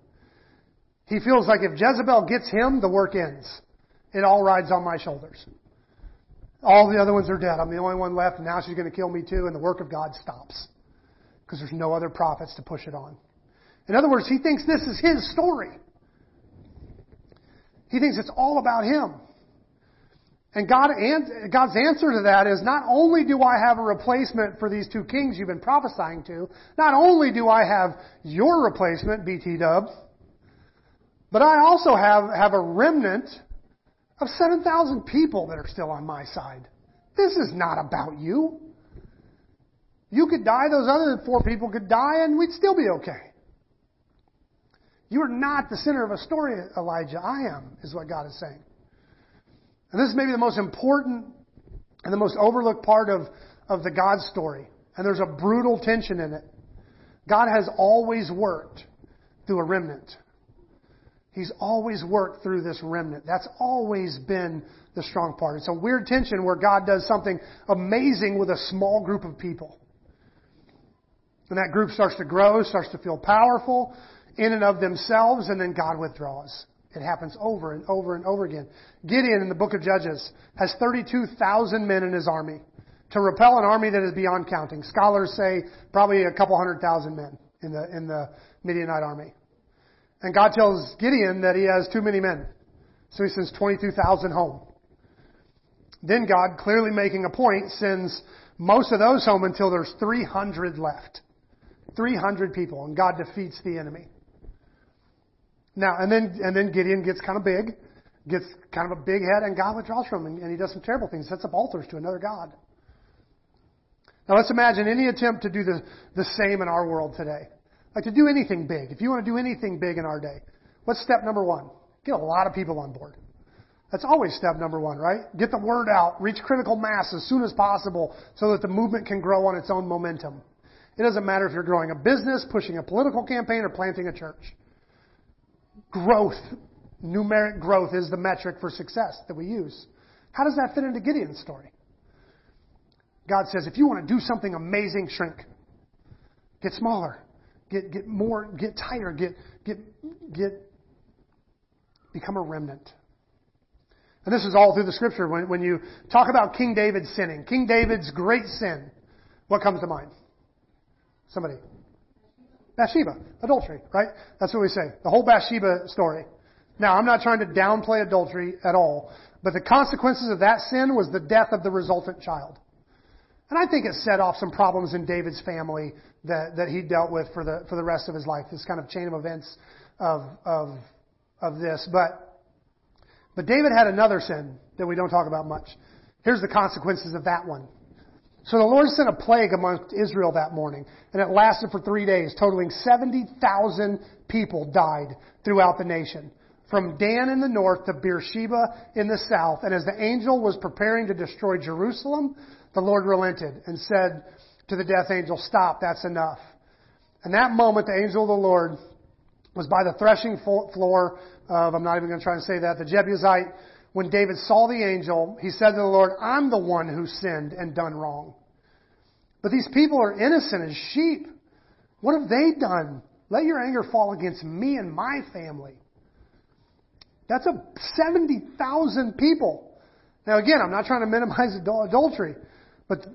A: He feels like if Jezebel gets him, the work ends. It all rides on my shoulders. All the other ones are dead. I'm the only one left, and now she's going to kill me too, and the work of God stops. Because there's no other prophets to push it on. In other words, he thinks this is his story. He thinks it's all about him. And God, God's answer to that is not only do I have a replacement for these two kings you've been prophesying to, not only do I have your replacement, BT Dub, but I also have, have a remnant of 7,000 people that are still on my side. This is not about you. You could die, those other four people could die, and we'd still be okay. You are not the center of a story, Elijah. I am, is what God is saying. And this is maybe the most important and the most overlooked part of, of the God story. And there's a brutal tension in it. God has always worked through a remnant. He's always worked through this remnant. That's always been the strong part. It's a weird tension where God does something amazing with a small group of people. And that group starts to grow, starts to feel powerful in and of themselves, and then God withdraws. It happens over and over and over again. Gideon in the book of Judges has 32,000 men in his army to repel an army that is beyond counting. Scholars say probably a couple hundred thousand men in the, in the Midianite army. And God tells Gideon that he has too many men. So he sends 22,000 home. Then God, clearly making a point, sends most of those home until there's 300 left. 300 people, and God defeats the enemy. Now, and then, and then Gideon gets kind of big, gets kind of a big head, and God withdraws from him, and he does some terrible things, sets up altars to another God. Now let's imagine any attempt to do the, the same in our world today. Like to do anything big. If you want to do anything big in our day, what's step number one? Get a lot of people on board. That's always step number one, right? Get the word out, reach critical mass as soon as possible so that the movement can grow on its own momentum. It doesn't matter if you're growing a business, pushing a political campaign, or planting a church growth, numeric growth is the metric for success that we use. How does that fit into Gideon's story? God says, if you want to do something amazing, shrink. Get smaller. Get, get more, get tighter, get, get, get, become a remnant. And this is all through the scripture. When, when you talk about King David sinning, King David's great sin, what comes to mind? Somebody. Bathsheba, adultery, right? That's what we say. The whole Bathsheba story. Now, I'm not trying to downplay adultery at all, but the consequences of that sin was the death of the resultant child. And I think it set off some problems in David's family that, that he dealt with for the, for the rest of his life, this kind of chain of events of, of, of this. But, but David had another sin that we don't talk about much. Here's the consequences of that one. So the Lord sent a plague amongst Israel that morning, and it lasted for three days, totaling 70,000 people died throughout the nation. from Dan in the north to Beersheba in the south. And as the angel was preparing to destroy Jerusalem, the Lord relented and said to the death angel, Stop, that's enough. And that moment, the angel of the Lord was by the threshing floor of, I'm not even going to try and say that, the Jebusite. When David saw the angel, he said to the Lord, I'm the one who sinned and done wrong. But these people are innocent as sheep. What have they done? Let your anger fall against me and my family. That's a 70,000 people. Now again, I'm not trying to minimize adultery, but,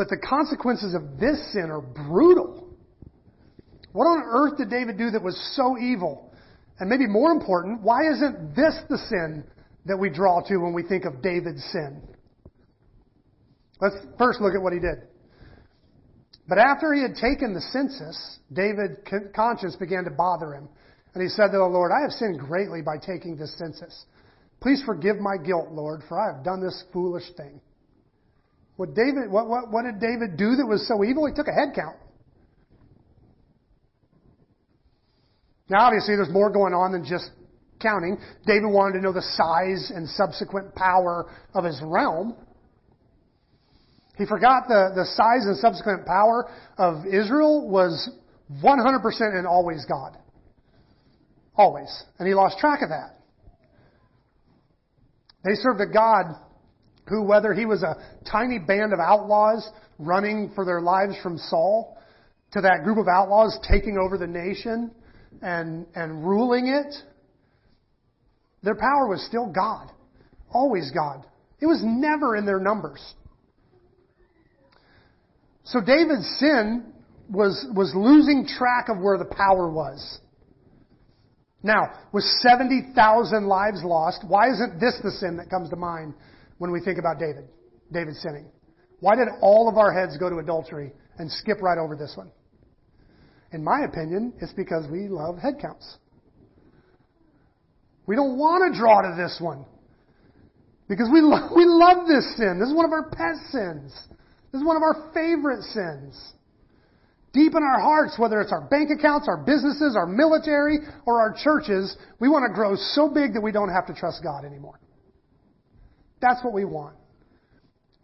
A: but the consequences of this sin are brutal. What on earth did David do that was so evil? And maybe more important, why isn't this the sin that we draw to when we think of David's sin? Let's first look at what he did. But after he had taken the census, David's conscience began to bother him. And he said to the Lord, I have sinned greatly by taking this census. Please forgive my guilt, Lord, for I have done this foolish thing. What David, what, what, what did David do that was so evil? He took a head count. Now, obviously, there's more going on than just counting. David wanted to know the size and subsequent power of his realm. He forgot the, the size and subsequent power of Israel was 100% and always God. Always. And he lost track of that. They served a God who, whether he was a tiny band of outlaws running for their lives from Saul, to that group of outlaws taking over the nation and, and ruling it, their power was still God. Always God. It was never in their numbers. So David's sin was, was losing track of where the power was. Now, with 70,000 lives lost, why isn't this the sin that comes to mind when we think about David? David sinning. Why did all of our heads go to adultery and skip right over this one? In my opinion, it's because we love head counts. We don't want to draw to this one. Because we, lo- we love this sin. This is one of our pet sins. This is one of our favorite sins. Deep in our hearts, whether it's our bank accounts, our businesses, our military, or our churches, we want to grow so big that we don't have to trust God anymore. That's what we want.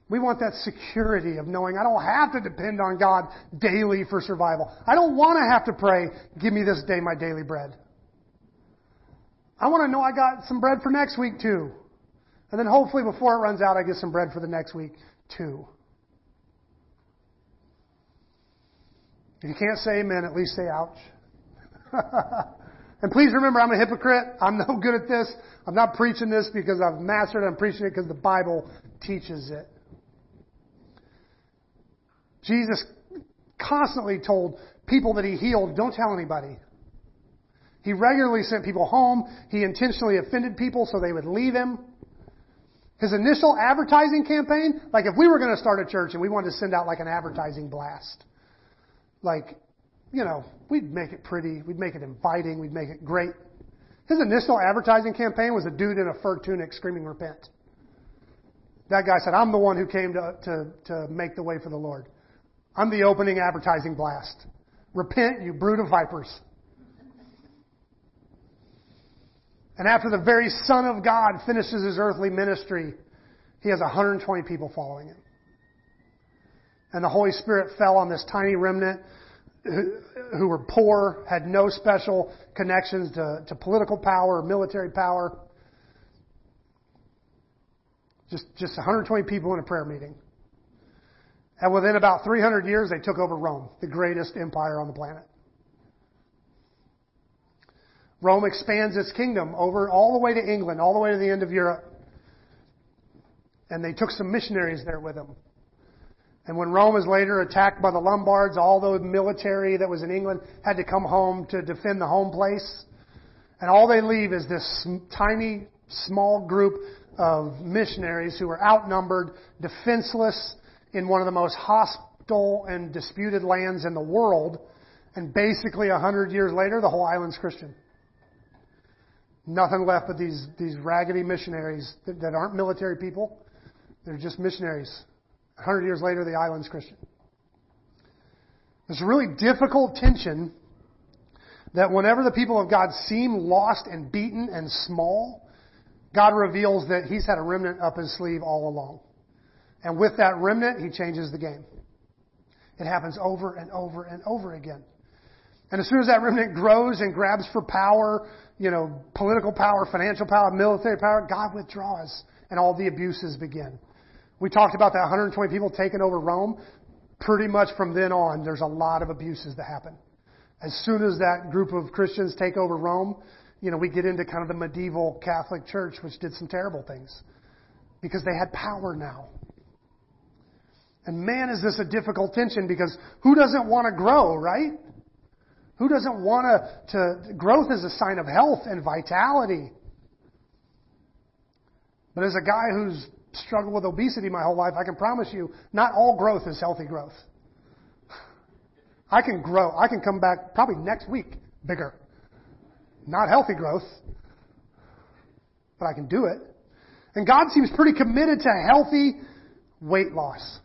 A: We want that security of knowing I don't have to depend on God daily for survival. I don't want to have to pray, give me this day my daily bread. I want to know I got some bread for next week too. And then hopefully before it runs out, I get some bread for the next week too. If you can't say amen, at least say ouch. and please remember, I'm a hypocrite. I'm no good at this. I'm not preaching this because I've mastered it. I'm preaching it because the Bible teaches it. Jesus constantly told people that he healed, don't tell anybody. He regularly sent people home. He intentionally offended people so they would leave him. His initial advertising campaign, like if we were going to start a church and we wanted to send out like an advertising blast, like, you know, we'd make it pretty, we'd make it inviting, we'd make it great. His initial advertising campaign was a dude in a fur tunic screaming, repent. That guy said, I'm the one who came to, to, to make the way for the Lord. I'm the opening advertising blast. Repent, you brood of vipers. And after the very Son of God finishes his earthly ministry, he has 120 people following him and the Holy Spirit fell on this tiny remnant who, were poor, had no special connections to, to political power or military power. Just, just 120 people in a prayer meeting. And within about 300 years, they took over Rome, the greatest empire on the planet. Rome expands its kingdom over all the way to England, all the way to the end of Europe. And they took some missionaries there with them. And when Rome was later attacked by the Lombards, all the military that was in England had to come home to defend the home place. And all they leave is this tiny, small group of missionaries who are outnumbered, defenseless in one of the most hostile and disputed lands in the world. And basically, a hundred years later, the whole island's Christian. Nothing left but these, these raggedy missionaries that, that aren't military people. They're just missionaries 100 years later, the island's Christian. There's a really difficult tension that whenever the people of God seem lost and beaten and small, God reveals that He's had a remnant up His sleeve all along. And with that remnant, He changes the game. It happens over and over and over again. And as soon as that remnant grows and grabs for power, you know, political power, financial power, military power, God withdraws and all the abuses begin. We talked about that 120 people taking over Rome. Pretty much from then on, there's a lot of abuses that happen. As soon as that group of Christians take over Rome, you know, we get into kind of the medieval Catholic Church, which did some terrible things because they had power now. And man, is this a difficult tension because who doesn't want to grow, right? Who doesn't want to, to, growth is a sign of health and vitality. But as a guy who's struggled with obesity my whole life, I can promise you, not all growth is healthy growth. I can grow. I can come back probably next week bigger. Not healthy growth, but I can do it. And God seems pretty committed to healthy weight loss.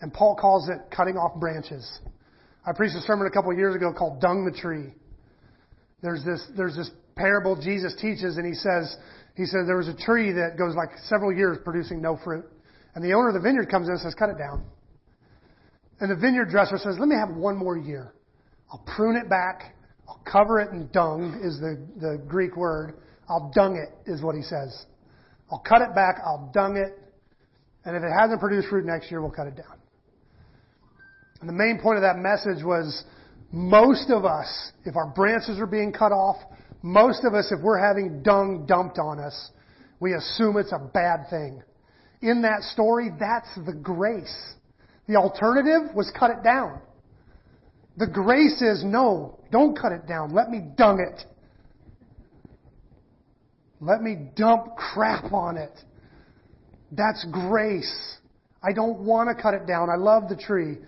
A: And Paul calls it cutting off branches. I preached a sermon a couple of years ago called Dung the Tree. There's this, there's this parable Jesus teaches and he says, he says there was a tree that goes like several years producing no fruit. And the owner of the vineyard comes in and says, cut it down. And the vineyard dresser says, let me have one more year. I'll prune it back. I'll cover it in dung is the, the Greek word. I'll dung it is what he says. I'll cut it back. I'll dung it. And if it hasn't produced fruit next year, we'll cut it down. And the main point of that message was most of us, if our branches are being cut off, most of us, if we're having dung dumped on us, we assume it's a bad thing. In that story, that's the grace. The alternative was cut it down. The grace is no, don't cut it down. Let me dung it. Let me dump crap on it. That's grace. I don't want to cut it down. I love the tree.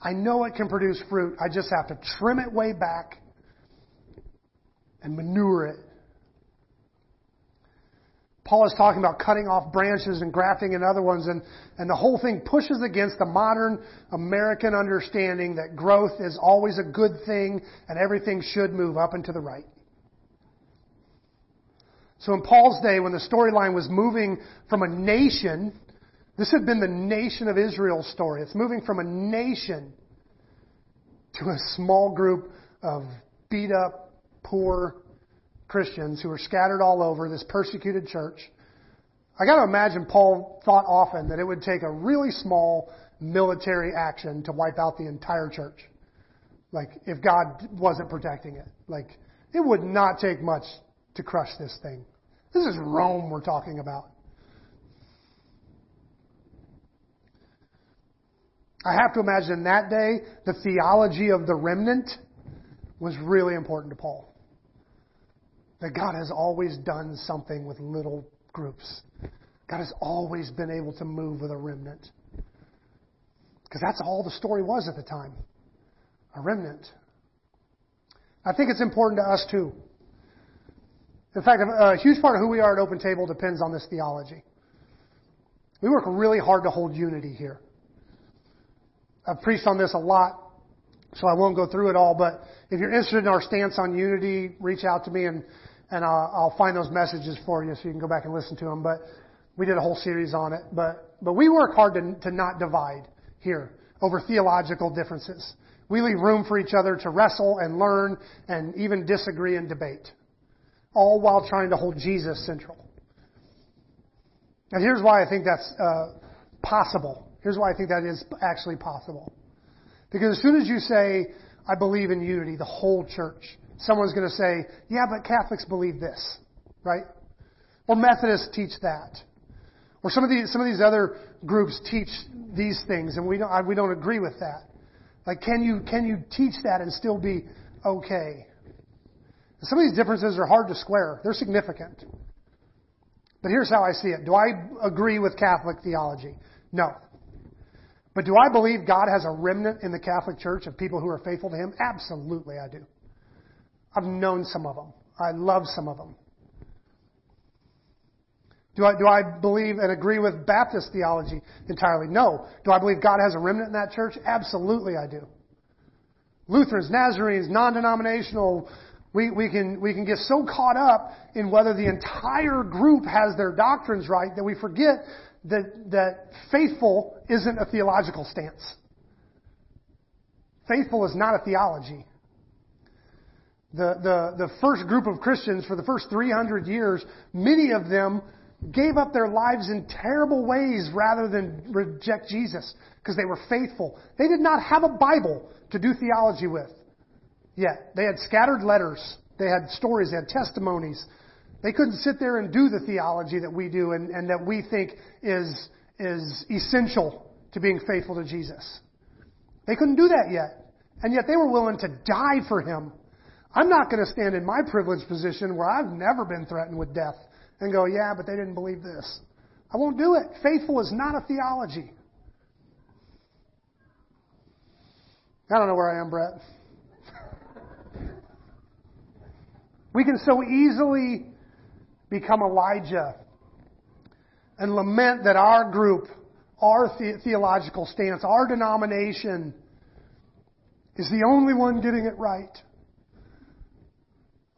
A: I know it can produce fruit. I just have to trim it way back and manure it. Paul is talking about cutting off branches and grafting in other ones, and, and the whole thing pushes against the modern American understanding that growth is always a good thing and everything should move up and to the right. So in Paul's day, when the storyline was moving from a nation this had been the nation of Israel's story. It's moving from a nation to a small group of beat up, poor Christians who were scattered all over this persecuted church. I got to imagine Paul thought often that it would take a really small military action to wipe out the entire church. Like, if God wasn't protecting it. Like, it would not take much to crush this thing. This is Rome we're talking about. I have to imagine that day, the theology of the remnant was really important to Paul. That God has always done something with little groups. God has always been able to move with a remnant. Because that's all the story was at the time. A remnant. I think it's important to us too. In fact, a huge part of who we are at Open Table depends on this theology. We work really hard to hold unity here. I've preached on this a lot, so I won't go through it all, but if you're interested in our stance on unity, reach out to me and, and I'll, I'll find those messages for you so you can go back and listen to them. But we did a whole series on it. But, but we work hard to, to not divide here over theological differences. We leave room for each other to wrestle and learn and even disagree and debate, all while trying to hold Jesus central. And here's why I think that's uh, possible. Here's why I think that is actually possible. Because as soon as you say, I believe in unity, the whole church, someone's going to say, yeah, but Catholics believe this, right? Or Methodists teach that. Or some of these, some of these other groups teach these things and we don't, we don't agree with that. Like, can you, can you teach that and still be okay? Some of these differences are hard to square. They're significant. But here's how I see it. Do I agree with Catholic theology? No. But do I believe God has a remnant in the Catholic Church of people who are faithful to Him? Absolutely, I do. I've known some of them. I love some of them. Do I, do I believe and agree with Baptist theology entirely? No. Do I believe God has a remnant in that church? Absolutely, I do. Lutherans, Nazarenes, non-denominational, we, we, can, we can get so caught up in whether the entire group has their doctrines right that we forget that, that faithful isn't a theological stance. Faithful is not a theology. The, the, the first group of Christians for the first 300 years, many of them gave up their lives in terrible ways rather than reject Jesus because they were faithful. They did not have a Bible to do theology with yet. They had scattered letters. They had stories. They had testimonies. They couldn't sit there and do the theology that we do and, and that we think is, is essential to being faithful to Jesus. They couldn't do that yet. And yet they were willing to die for him. I'm not going to stand in my privileged position where I've never been threatened with death and go, yeah, but they didn't believe this. I won't do it. Faithful is not a theology. I don't know where I am, Brett. we can so easily become Elijah and lament that our group, our the- theological stance, our denomination is the only one getting it right.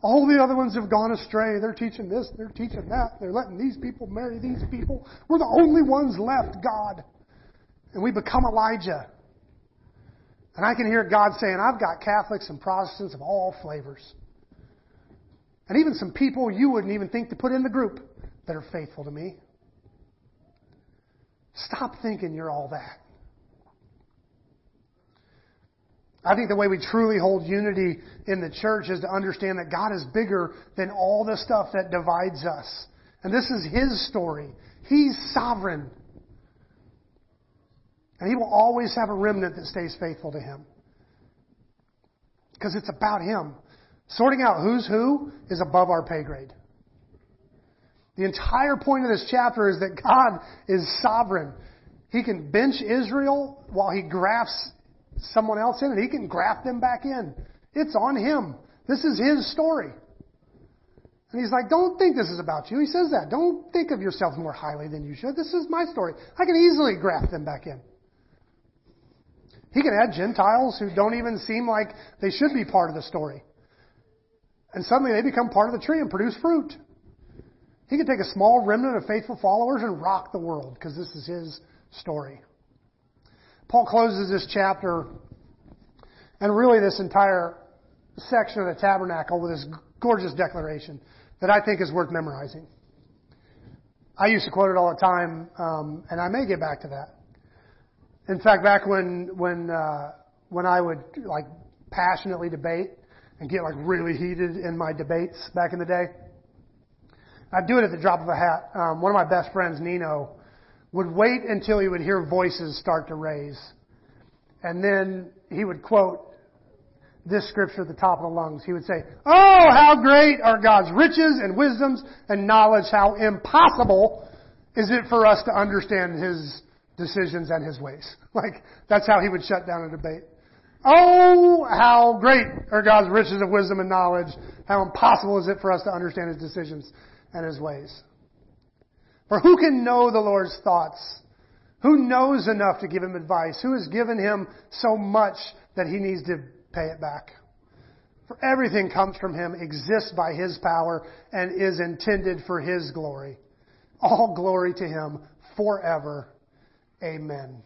A: All the other ones have gone astray. They're teaching this, they're teaching that. They're letting these people marry these people. We're the only ones left, God. And we become Elijah. And I can hear God saying, I've got Catholics and Protestants of all flavors. And even some people you wouldn't even think to put in the group that are faithful to me. Stop thinking you're all that. I think the way we truly hold unity in the church is to understand that God is bigger than all the stuff that divides us. And this is His story. He's sovereign. And He will always have a remnant that stays faithful to Him. Because it's about Him. Sorting out who's who is above our pay grade. The entire point of this chapter is that God is sovereign. He can bench Israel while He grafts someone else in and He can graft them back in. It's on Him. This is His story. And He's like, don't think this is about you. He says that. Don't think of yourself more highly than you should. This is my story. I can easily graft them back in. He can add Gentiles who don't even seem like they should be part of the story. And suddenly they become part of the tree and produce fruit. He can take a small remnant of faithful followers and rock the world because this is his story. Paul closes this chapter and really this entire section of the tabernacle with this gorgeous declaration that I think is worth memorizing. I used to quote it all the time, um, and I may get back to that. In fact, back when when uh, when I would like passionately debate and get like really heated in my debates back in the day, I'd do it at the drop of a hat. Um, one of my best friends, Nino, would wait until he would hear voices start to raise, and then he would quote this scripture at the top of the lungs. He would say, Oh, how great are God's riches and wisdoms and knowledge. How impossible is it for us to understand His decisions and His ways. Like, that's how he would shut down a debate. Oh, how great are God's riches of wisdom and knowledge. How impossible is it for us to understand His decisions and His ways. For who can know the Lord's thoughts? Who knows enough to give Him advice? Who has given Him so much that He needs to pay it back. For everything comes from Him, exists by His power, and is intended for His glory. All glory to Him forever. Amen.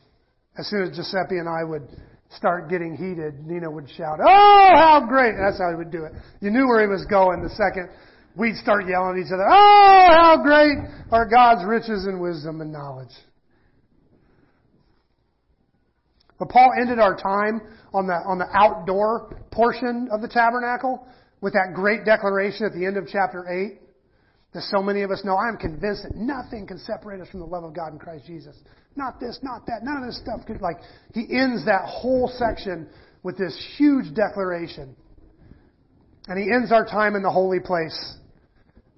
A: As soon as Giuseppe and I would start getting heated, Nino would shout, Oh, how great! That's how he would do it. You knew where he was going the second we'd start yelling at each other, Oh, how great are God's riches and wisdom and knowledge. But Paul ended our time on the, on the outdoor portion of the tabernacle with that great declaration at the end of chapter 8 that so many of us know. I am convinced that nothing can separate us from the love of God in Christ Jesus. Not this, not that, none of this stuff could, like, he ends that whole section with this huge declaration. And he ends our time in the holy place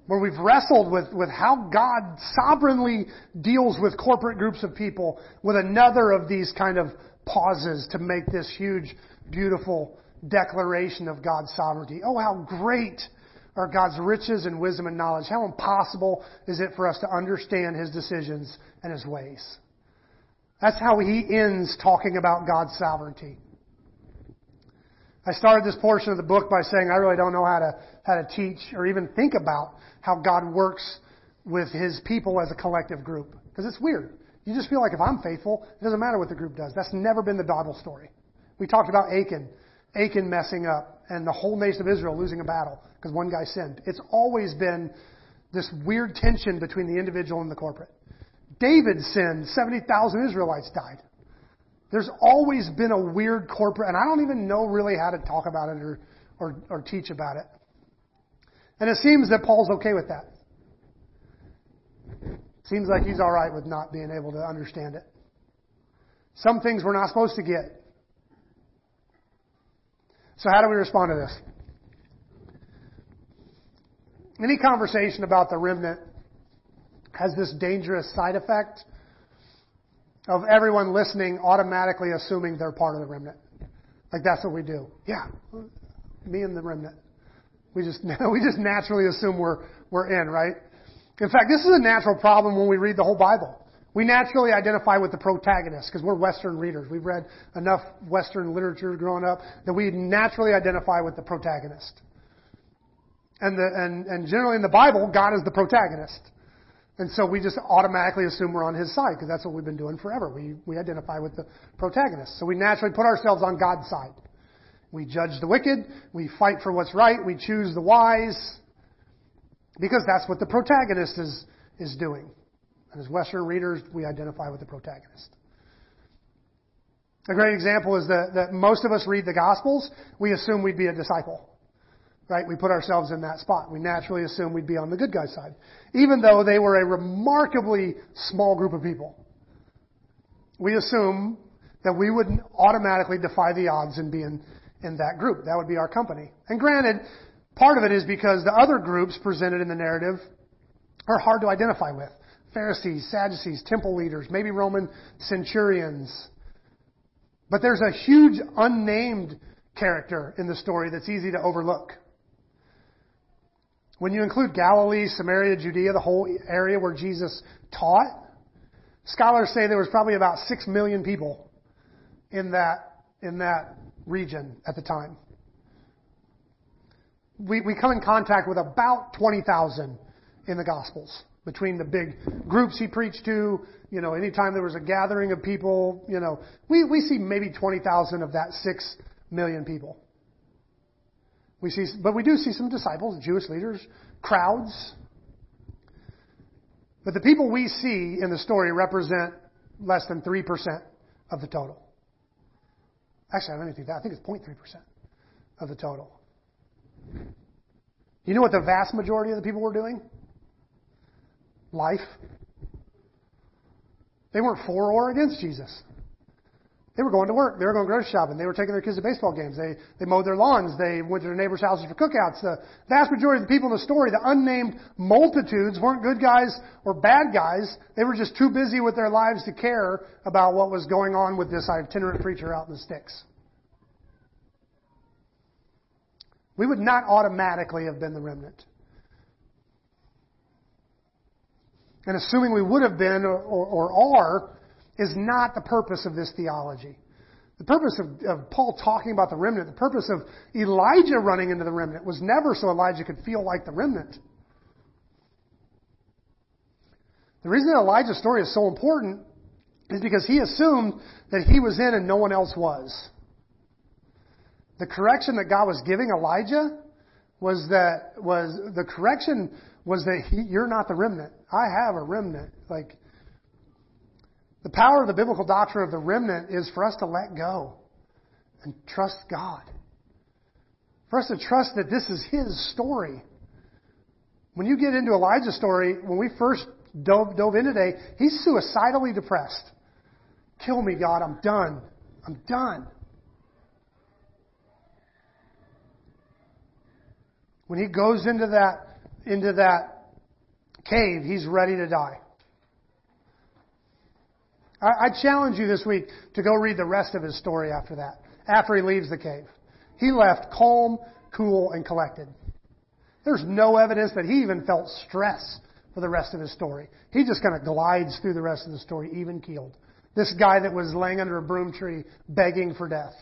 A: where we've wrestled with, with how God sovereignly deals with corporate groups of people with another of these kind of pauses to make this huge, beautiful declaration of God's sovereignty. Oh, how great are God's riches and wisdom and knowledge. How impossible is it for us to understand His decisions and His ways. That's how he ends talking about God's sovereignty. I started this portion of the book by saying I really don't know how to, how to teach or even think about how God works with His people as a collective group. Because it's weird. You just feel like if I'm faithful, it doesn't matter what the group does. That's never been the Bible story. We talked about Achan, Achan messing up, and the whole nation of Israel losing a battle because one guy sinned. It's always been this weird tension between the individual and the corporate. David sinned, 70,000 Israelites died. There's always been a weird corporate, and I don't even know really how to talk about it or, or, or teach about it. And it seems that Paul's okay with that. Seems like he's alright with not being able to understand it. Some things we're not supposed to get. So how do we respond to this? Any conversation about the remnant has this dangerous side effect of everyone listening automatically assuming they're part of the remnant. Like that's what we do. Yeah, me and the remnant. We just we just naturally assume we're we're in, right? In fact, this is a natural problem when we read the whole Bible. We naturally identify with the protagonist because we're Western readers. We've read enough Western literature growing up that we naturally identify with the protagonist. And, the, and, and generally in the Bible, God is the protagonist. And so we just automatically assume we're on his side because that's what we've been doing forever. We, we identify with the protagonist. So we naturally put ourselves on God's side. We judge the wicked. We fight for what's right. We choose the wise because that's what the protagonist is, is doing. And as Western readers, we identify with the protagonist. A great example is that, that most of us read the Gospels, we assume we'd be a disciple. Right? We put ourselves in that spot. We naturally assume we'd be on the good guy's side. Even though they were a remarkably small group of people. We assume that we would automatically defy the odds and be in, in that group. That would be our company. And granted, part of it is because the other groups presented in the narrative are hard to identify with. Pharisees, Sadducees, temple leaders, maybe Roman centurions. But there's a huge unnamed character in the story that's easy to overlook. When you include Galilee, Samaria, Judea, the whole area where Jesus taught, scholars say there was probably about six million people in that, in that region at the time. We, we come in contact with about 20,000 in the Gospels between the big groups he preached to, you know, anytime there was a gathering of people, you know, we, we see maybe 20,000 of that 6 million people. We see, but we do see some disciples, Jewish leaders, crowds. But the people we see in the story represent less than 3% of the total. Actually, I don't think that. I think it's 0.3% of the total. You know what the vast majority of the people were doing? life. They weren't for or against Jesus. They were going to work. They were going grocery shopping. They were taking their kids to baseball games. They, they mowed their lawns. They went to their neighbors' houses for cookouts. The vast majority of the people in the story, the unnamed multitudes, weren't good guys or bad guys. They were just too busy with their lives to care about what was going on with this itinerant preacher out in the sticks. We would not automatically have been the remnant. and assuming we would have been or, or, or are is not the purpose of this theology. The purpose of, of, Paul talking about the remnant, the purpose of Elijah running into the remnant was never so Elijah could feel like the remnant. The reason that Elijah's story is so important is because he assumed that he was in and no one else was. The correction that God was giving Elijah was that was the correction was that he, you're not the remnant. I have a remnant. Like, the power of the biblical doctrine of the remnant is for us to let go and trust God. For us to trust that this is His story. When you get into Elijah's story, when we first dove, dove in today, he's suicidally depressed. Kill me, God. I'm done. I'm done. When he goes into that into that cave, he's ready to die. I, I challenge you this week to go read the rest of his story after that, after he leaves the cave. He left calm, cool, and collected. There's no evidence that he even felt stress for the rest of his story. He just kind of glides through the rest of the story, even keeled. This guy that was laying under a broom tree begging for death.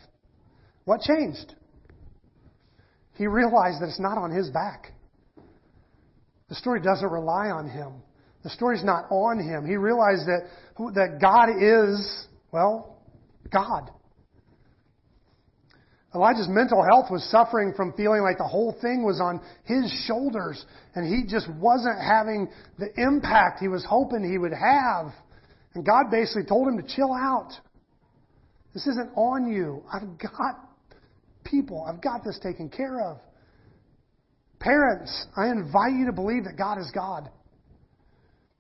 A: What changed? he realized that it's not on his back. The story doesn't rely on him. The story's not on him. He realized that, that God is, well, God. Elijah's mental health was suffering from feeling like the whole thing was on his shoulders and he just wasn't having the impact he was hoping he would have. And God basically told him to chill out. This isn't on you. I've got people. I've got this taken care of. Parents, I invite you to believe that God is God.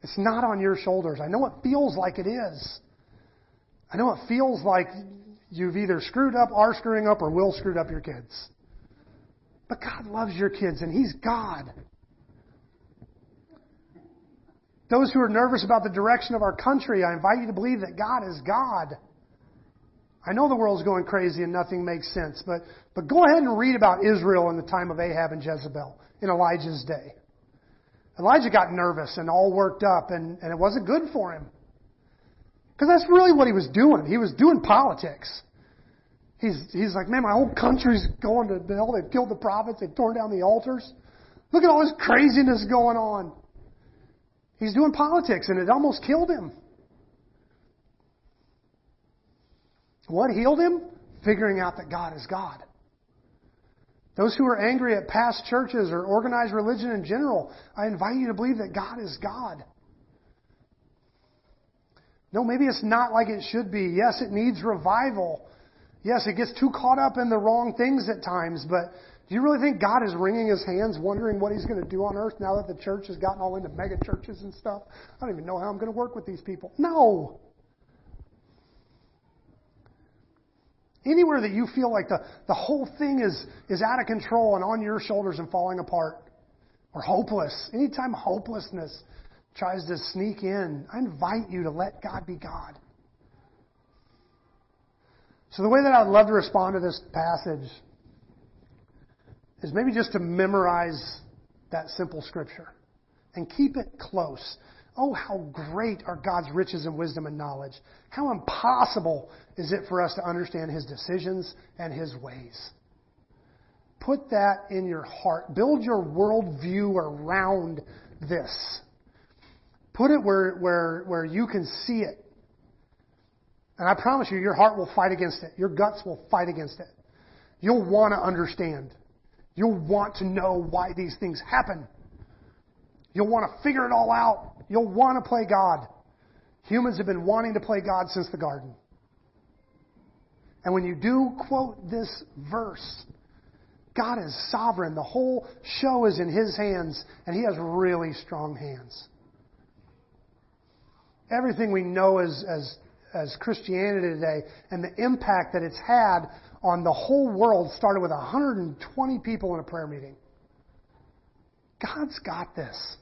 A: It's not on your shoulders. I know it feels like it is. I know it feels like you've either screwed up, are screwing up, or will screw up your kids. But God loves your kids, and He's God. Those who are nervous about the direction of our country, I invite you to believe that God is God. I know the world's going crazy and nothing makes sense, but, but go ahead and read about Israel in the time of Ahab and Jezebel in Elijah's day. Elijah got nervous and all worked up, and, and it wasn't good for him. Because that's really what he was doing. He was doing politics. He's, he's like, man, my whole country's going to hell. They've killed the prophets. They've torn down the altars. Look at all this craziness going on. He's doing politics, and it almost killed him. What healed him? Figuring out that God is God. Those who are angry at past churches or organized religion in general, I invite you to believe that God is God. No, maybe it's not like it should be. Yes, it needs revival. Yes, it gets too caught up in the wrong things at times, but do you really think God is wringing his hands wondering what he's going to do on earth now that the church has gotten all into mega churches and stuff? I don't even know how I'm going to work with these people. No. Anywhere that you feel like the, the whole thing is, is out of control and on your shoulders and falling apart, or hopeless, anytime hopelessness tries to sneak in, I invite you to let God be God. So, the way that I'd love to respond to this passage is maybe just to memorize that simple scripture and keep it close. Oh, how great are God's riches and wisdom and knowledge. How impossible is it for us to understand His decisions and His ways. Put that in your heart. Build your worldview around this. Put it where, where, where you can see it. And I promise you, your heart will fight against it. Your guts will fight against it. You'll want to understand. You'll want to know why these things happen. You'll want to figure it all out. You'll want to play God. Humans have been wanting to play God since the garden. And when you do quote this verse, God is sovereign. The whole show is in His hands, and He has really strong hands everything we know as, as, as Christianity today and the impact that it's had on the whole world started with 120 people in a prayer meeting. God's got this.